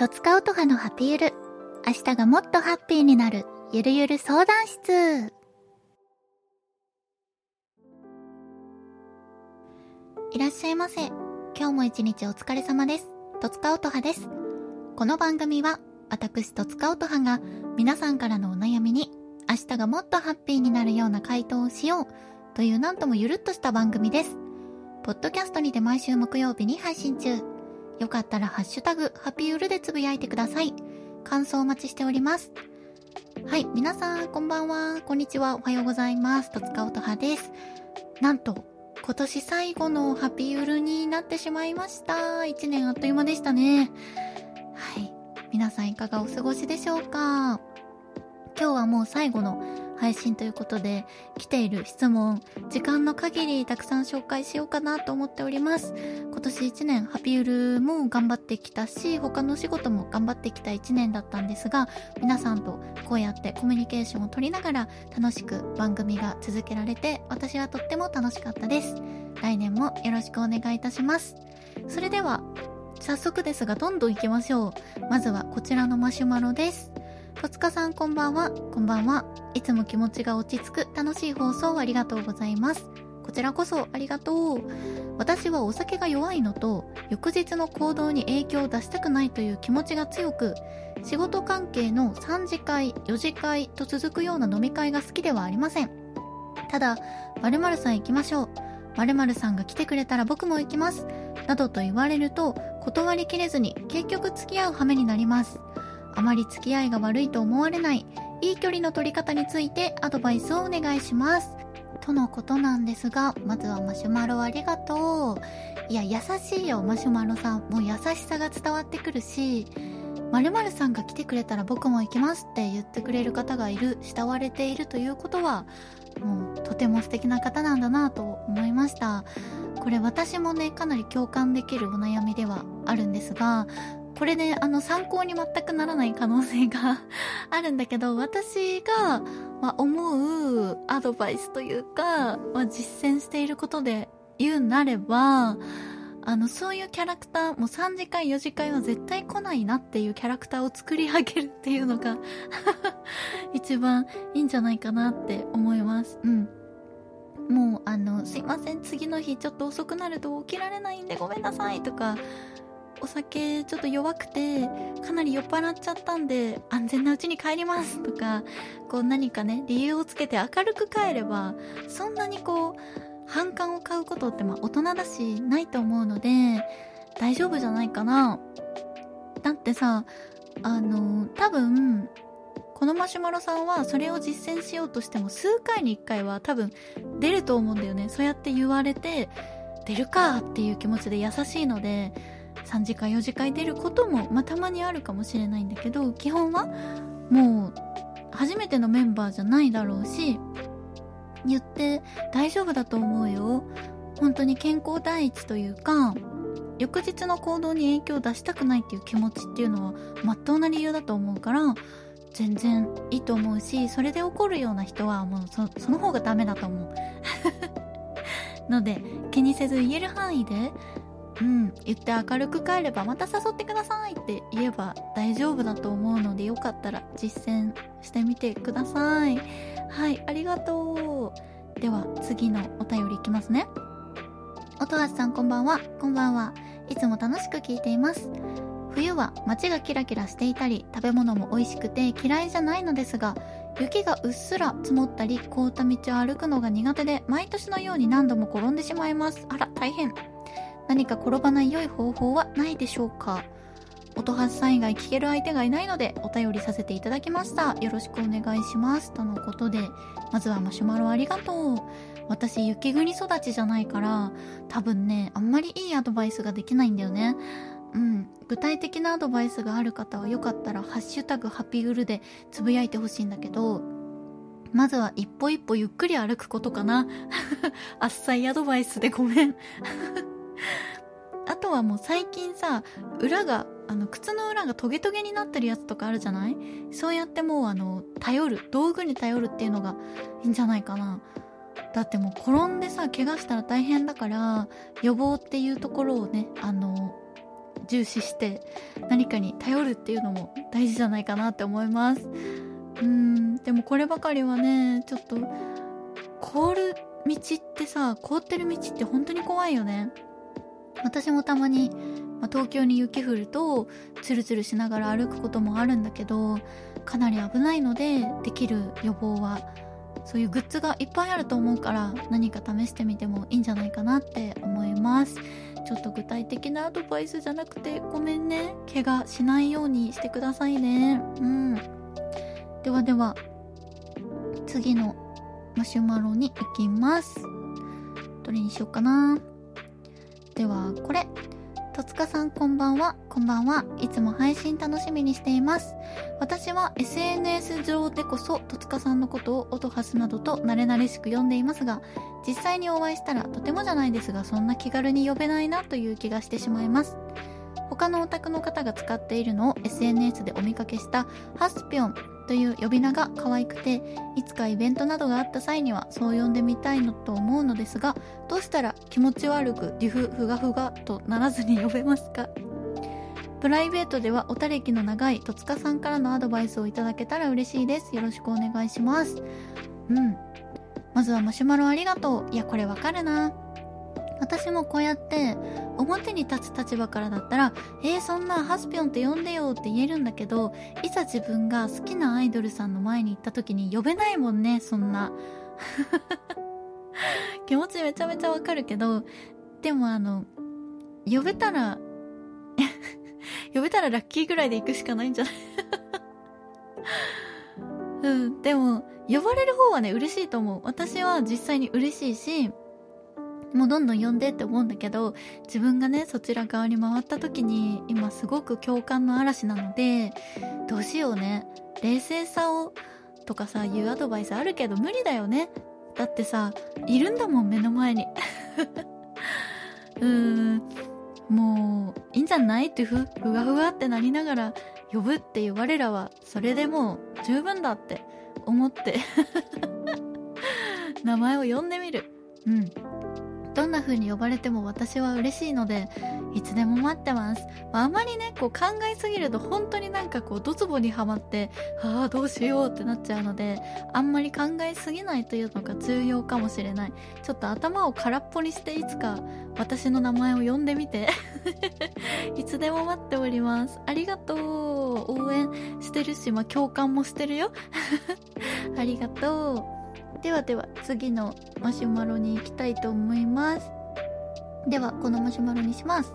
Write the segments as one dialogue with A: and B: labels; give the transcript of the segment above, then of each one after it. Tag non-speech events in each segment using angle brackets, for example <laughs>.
A: とつかうとはのハピゆる。明日がもっとハッピーになる、ゆるゆる相談室。いらっしゃいませ。今日も一日お疲れ様です。とつかうとはです。この番組は、私とつかうとはが、皆さんからのお悩みに、明日がもっとハッピーになるような回答をしよう、というなんともゆるっとした番組です。ポッドキャストにて毎週木曜日に配信中。よかったらハッシュタグ、ハピウルでつぶやいてください。感想お待ちしております。はい、皆さん、こんばんは。こんにちは。おはようございます。とつかおとはです。なんと、今年最後のハピウルになってしまいました。一年あっという間でしたね。はい。皆さんいかがお過ごしでしょうか今日はもう最後の配信ということで、来ている質問、時間の限りたくさん紹介しようかなと思っております。今年1年、ハピウルも頑張ってきたし、他の仕事も頑張ってきた1年だったんですが、皆さんとこうやってコミュニケーションを取りながら楽しく番組が続けられて、私はとっても楽しかったです。来年もよろしくお願いいたします。それでは、早速ですがどんどん行きましょう。まずはこちらのマシュマロです。戸塚さんこんばんは。こんばんは。いつも気持ちが落ち着く楽しい放送ありがとうございます。こちらこそありがとう。私はお酒が弱いのと、翌日の行動に影響を出したくないという気持ちが強く、仕事関係の3次会、4次会と続くような飲み会が好きではありません。ただ、〇〇さん行きましょう。〇〇さんが来てくれたら僕も行きます。などと言われると、断りきれずに結局付き合う羽目になります。あまり付き合いが悪いと思われない、いい距離の取り方についてアドバイスをお願いします。とのことなんですが、まずはマシュマロありがとう。いや、優しいよ、マシュマロさん。もう優しさが伝わってくるし、〇〇さんが来てくれたら僕も行きますって言ってくれる方がいる、慕われているということは、もうとても素敵な方なんだなと思いました。これ私もね、かなり共感できるお悩みではあるんですが、これで、あの、参考に全くならない可能性が <laughs> あるんだけど、私が、まあ、思うアドバイスというか、まあ、実践していることで言うなれば、あの、そういうキャラクター、もう3次会、4次会は絶対来ないなっていうキャラクターを作り上げるっていうのが <laughs> 一番いいんじゃないかなって思います。うん。もう、あの、すいません、次の日ちょっと遅くなると起きられないんでごめんなさいとか、お酒ちょっと弱くてかなり酔っ払っちゃったんで安全なうちに帰りますとかこう何かね理由をつけて明るく帰ればそんなにこう反感を買うことってまあ大人だしないと思うので大丈夫じゃないかな。だってさあの多分このマシュマロさんはそれを実践しようとしても数回に1回は多分出ると思うんだよね。そうやって言われて出るかっていう気持ちで優しいので3次会4次会出ることも、まあ、たまにあるかもしれないんだけど基本はもう初めてのメンバーじゃないだろうし言って大丈夫だと思うよ。本当に健康第一というか翌日の行動に影響を出したくないっていう気持ちっていうのはまっとうな理由だと思うから全然いいと思うしそれで怒るような人はもうそその方がダメだと思う。<laughs> ので気にせず言える範囲でうん、言って明るく帰ればまた誘ってくださいって言えば大丈夫だと思うのでよかったら実践してみてください。はい、ありがとう。では次のお便りいきますね。音橋さんこんばんは。こんばんは。いつも楽しく聞いています。冬は街がキラキラしていたり食べ物も美味しくて嫌いじゃないのですが雪がうっすら積もったり凍った道を歩くのが苦手で毎年のように何度も転んでしまいますあら大変何か転ばない良い方法はないでしょうか？音発さん以外聞ける相手がいないのでお便りさせていただきました。よろしくお願いします。とのことで、まずはマシュマロありがとう。私雪国育ちじゃないから、多分ね、あんまりいいアドバイスができないんだよね。うん。具体的なアドバイスがある方はよかったら、ハッシュタグハピグルでつぶやいてほしいんだけど、まずは一歩一歩ゆっくり歩くことかな。<laughs> あっさいアドバイスでごめん。<laughs> あとはもう最近さ、裏が、あの、靴の裏がトゲトゲになってるやつとかあるじゃない？そうやってもうあの、頼る、道具に頼るっていうのがいいんじゃないかな。だってもう転んでさ、怪我したら大変だから、予防っていうところをね、あの、重視して何かに頼るっていうのも大事じゃないかなって思います。うんでもこればかりはねちょっと凍る道ってさ凍ってる道って本当に怖いよね。私もたまに、まあ、東京に雪降るとツルツルしながら歩くこともあるんだけどかなり危ないのでできる予防はそういうグッズがいっぱいあると思うから何か試してみてもいいんじゃないかなって思います。ちょっと具体的なアドバイスじゃなくてごめんね。怪我しないようにしてくださいね。うん。ではでは次のマシュマロに行きます。どれにしようかな。ではこれ。戸塚さんこんばんは。こんばんは。いつも配信楽しみにしています。私は SNS 上でこそ戸塚さんのことを音ハスなどと慣れ慣れしく読んでいますが実際にお会いしたらとてもじゃないですがそんな気軽に呼べないなという気がしてしまいます。他のお宅の方が使っているのを SNS でお見かけしたハスピョン。という呼び名が可愛くていつかイベントなどがあった際にはそう呼んでみたいのと思うのですがどうしたら気持ち悪くデュフふがふがとならずに呼べますか？プライベートではおたれきの長い戸塚さんからのアドバイスをいただけたら嬉しいです。よろしくお願いします。うん。まずはマシュマロありがとう。いやこれわかるな。私もこうやって表に立つ立場からだったら「えー、そんなハスピョンって呼んでよ」って言えるんだけどいざ自分が好きなアイドルさんの前に行った時に呼べないもんねそんな。<laughs> 気持ちめちゃめちゃわかるけどでもあの呼べたら <laughs> 呼べたらラッキーぐらいで行くしかないんじゃない？<laughs> うんでも呼ばれる方はね嬉しいと思う。私は実際に嬉しいしもうどんどん呼んでって思うんだけど自分がねそちら側に回った時に今すごく共感の嵐なのでどうしようね。冷静さをとかさ言うアドバイスあるけど無理だよね。だってさいるんだもん目の前に。<laughs> うーん。もういいんじゃないってふふわふわってなりながら呼ぶっていう我らはそれでもう十分だって思って。<laughs> 名前を呼んでみる。うん。どんな風に呼ばれても私は嬉しいのでいつでも待ってます、まあ、あまりねこう考えすぎると本当になんかこうドツボにはまってああどうしようってなっちゃうのであんまり考えすぎないというのが重要かもしれない。ちょっと頭を空っぽにしていつか私の名前を呼んでみて。<laughs> いつでも待っております。ありがとう。応援してるしまあ共感もしてるよ。<laughs> ありがとう。ではでは次のマシュマロに行きたいと思います。ではこのマシュマロにします。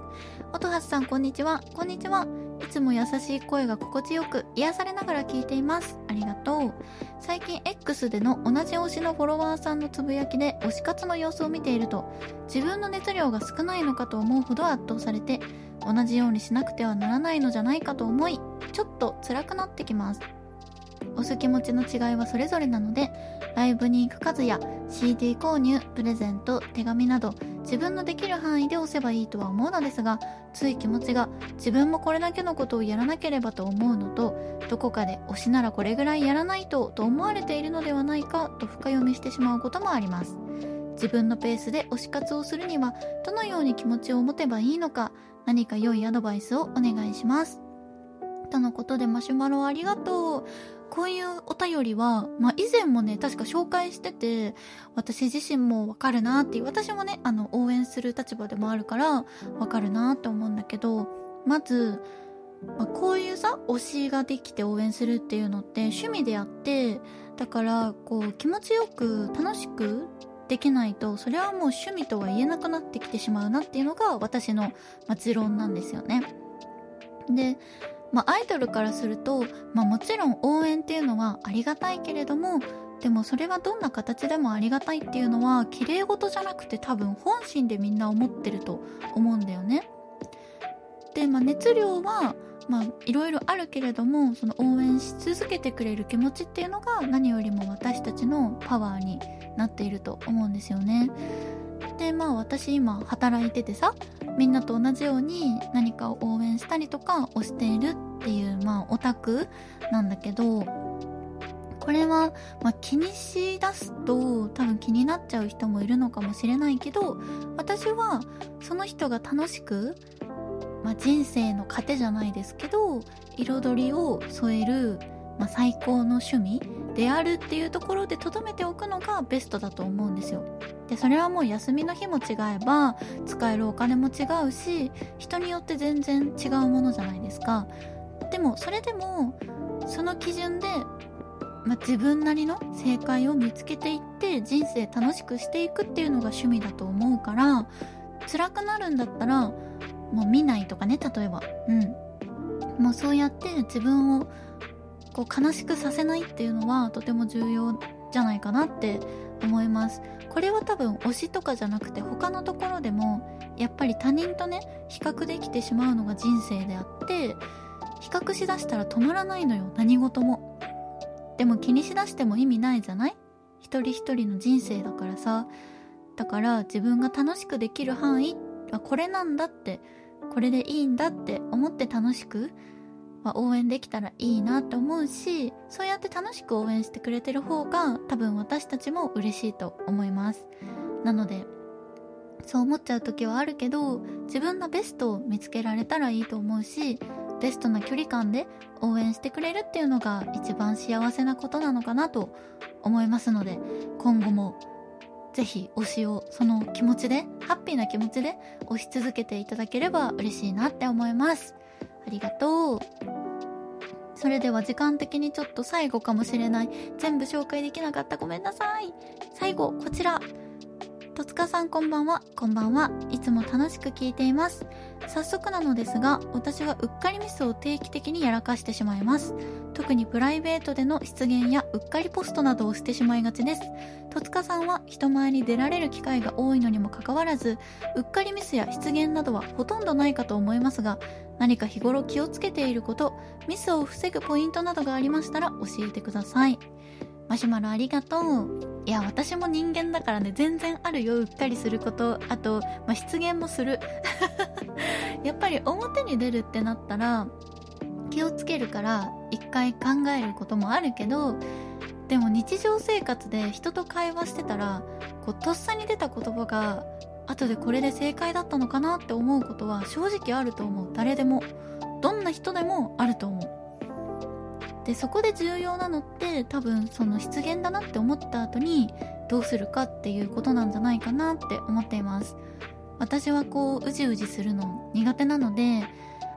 A: 音橋さんこんにちは。こんにちは。いつも優しい声が心地よく癒されながら聞いています。ありがとう。最近 X での同じ推しのフォロワーさんのつぶやきで推し活の様子を見ていると自分の熱量が少ないのかと思うほど圧倒されて同じようにしなくてはならないのじゃないかと思いちょっと辛くなってきます。押す気持ちの違いはそれぞれなのでライブに行く数や CD 購入プレゼント手紙など自分のできる範囲で押せばいいとは思うのですがつい気持ちが自分もこれだけのことをやらなければと思うのとどこかで推しならこれぐらいやらないとと思われているのではないかと深読みしてしまうこともあります。自分のペースで推し活をするにはどのように気持ちを持てばいいのか何か良いアドバイスをお願いします。とのことでマシュマロありがとう。こういうお便りは、まあ、以前もね、確か紹介してて、私自身もわかるなっていう、私もね、あの、応援する立場でもあるから、わかるなって思うんだけど、まず、まあ、こういうさ、推しができて応援するっていうのって趣味であって、だから、こう、気持ちよく、楽しくできないと、それはもう趣味とは言えなくなってきてしまうなっていうのが私の、ま、持論なんですよね。で、まあ、アイドルからすると、まあ、もちろん応援っていうのはありがたいけれどもでもそれはどんな形でもありがたいっていうのは綺麗事じゃなくて多分本心でみんな思ってると思うんだよね。で、まあ、熱量はまあいろいろあるけれどもその応援し続けてくれる気持ちっていうのが何よりも私たちのパワーになっていると思うんですよね。でまあ私今働いててさみんなと同じように何かを応援したりとか推しているっていうまあオタクなんだけどこれは、まあ、気にしだすと多分気になっちゃう人もいるのかもしれないけど私はその人が楽しくまあ、人生の糧じゃないですけど彩りを添える、まあ、最高の趣味であるっていうところで留めておくのがベストだと思うんですよ。でそれはもう休みの日も違えば使えるお金も違うし人によって全然違うものじゃないですか。でもそれでもその基準で、まあ、自分なりの正解を見つけていって人生楽しくしていくっていうのが趣味だと思うから辛くなるんだったらもう見ないとかね例えば。うん。もうそうやって自分をこう悲しくさせないっていうのはとても重要じゃないかなって思います。これは多分推しとかじゃなくて他のところでもやっぱり他人とね比較できてしまうのが人生であって比較しだしたら止まらないのよ。何事も。でも気にしだしても意味ないじゃない？一人一人の人生だからさ。だから自分が楽しくできる範囲はこれなんだってこれでいいんだって思って楽しくは応援できたらいいなって思うしそうやって楽しく応援してくれてる方が多分私たちも嬉しいと思います。なのでそう思っちゃう時はあるけど自分のベストを見つけられたらいいと思うしベストな距離感で応援してくれるっていうのが一番幸せなことなのかなと思いますので今後もぜひ推しをその気持ちでハッピーな気持ちで推し続けていただければ嬉しいなって思います。ありがとう。それでは時間的にちょっと最後かもしれない全部紹介できなかったごめんなさい最後こちら戸塚さんこんばんは。こんばんは。いつも楽しく聞いています。早速なのですが、私はうっかりミスを定期的にやらかしてしまいます。特にプライベートでの出現やうっかりポストなどをしてしまいがちです。戸塚さんは人前に出られる機会が多いのにもかかわらず、うっかりミスや出現などはほとんどないかと思いますが、何か日頃気をつけていること、ミスを防ぐポイントなどがありましたら教えてください。マシュマロありがとう。いや、私も人間だからね、全然あるよ、うっかりすること。あと、まあ、出現もする。<laughs> やっぱり表に出るってなったら、気をつけるから、一回考えることもあるけど、でも日常生活で人と会話してたら、こう、とっさに出た言葉が、後でこれで正解だったのかなって思うことは正直あると思う。誰でも。どんな人でもあると思う。でそこで重要なのって多分その失言だなって思った後にどうするかっていうことなんじゃないかなって思っています。私はこううじうじするの苦手なので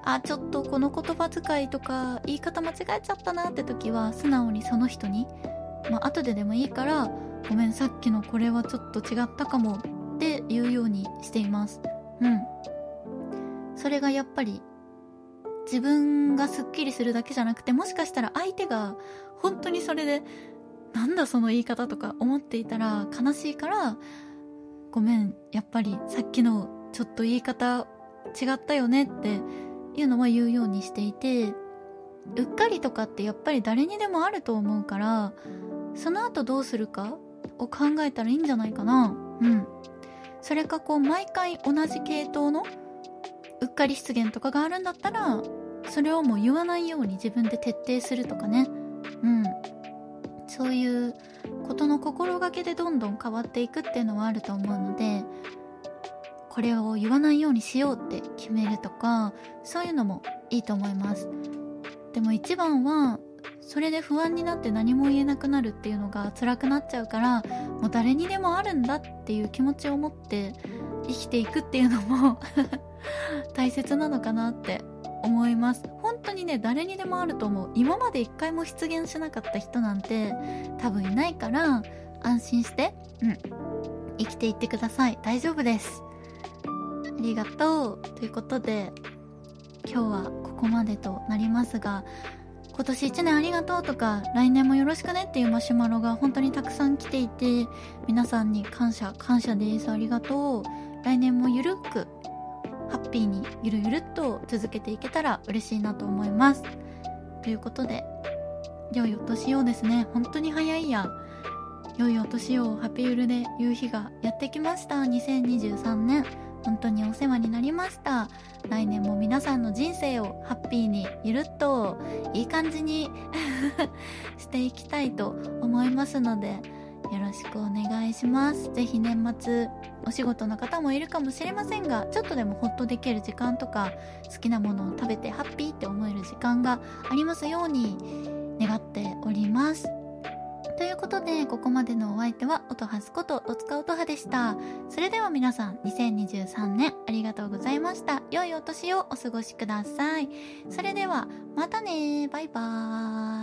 A: あちょっとこの言葉遣いとか言い方間違えちゃったなって時は素直にその人にまあ後ででもいいからごめんさっきのこれはちょっと違ったかもって言うようにしています。うん。それがやっぱり自分がスッキリするだけじゃなくてもしかしたら相手が本当にそれでなんだその言い方とか思っていたら悲しいからごめんやっぱりさっきのちょっと言い方違ったよねっていうのは言うようにしていてうっかりとかってやっぱり誰にでもあると思うからその後どうするかを考えたらいいんじゃないかな。うん。それかこう毎回同じ系統のうっかり失言とかがあるんだったらそれをもう言わないように自分で徹底するとかね。うん。そういうことの心がけでどんどん変わっていくっていうのはあると思うのでこれを言わないようにしようって決めるとかそういうのもいいと思います。でも一番はそれで不安になって何も言えなくなるっていうのが辛くなっちゃうからもう誰にでもあるんだっていう気持ちを持って生きていくっていうのも <laughs> 大切なのかなって思います。本当にね誰にでもあると思う。今まで一回も出現しなかった人なんて多分いないから安心してうん生きていってください。大丈夫です。ありがとう。ということで今日はここまでとなりますが今年1年ありがとうとか来年もよろしくねっていうマシュマロが本当にたくさん来ていて皆さんに感謝感謝です。ありがとう。来年もゆるくハッピーにゆるゆるっと続けていけたら嬉しいなと思います。ということで良いお年をですね。本当に早いや。良いお年をハピゆるで言う日がやってきました。2023年。本当にお世話になりました。来年も皆さんの人生をハッピーにゆるっといい感じに <laughs> していきたいと思いますのでよろしくお願いします。ぜひ年末お仕事の方もいるかもしれませんがちょっとでもホッとできる時間とか好きなものを食べてハッピーって思える時間がありますように願っております。ということでここまでのお相手は音はずこと戸塚音羽でした。それでは皆さん2023年ありがとうございました。良いお年をお過ごしください。それではまたねバイバーイ。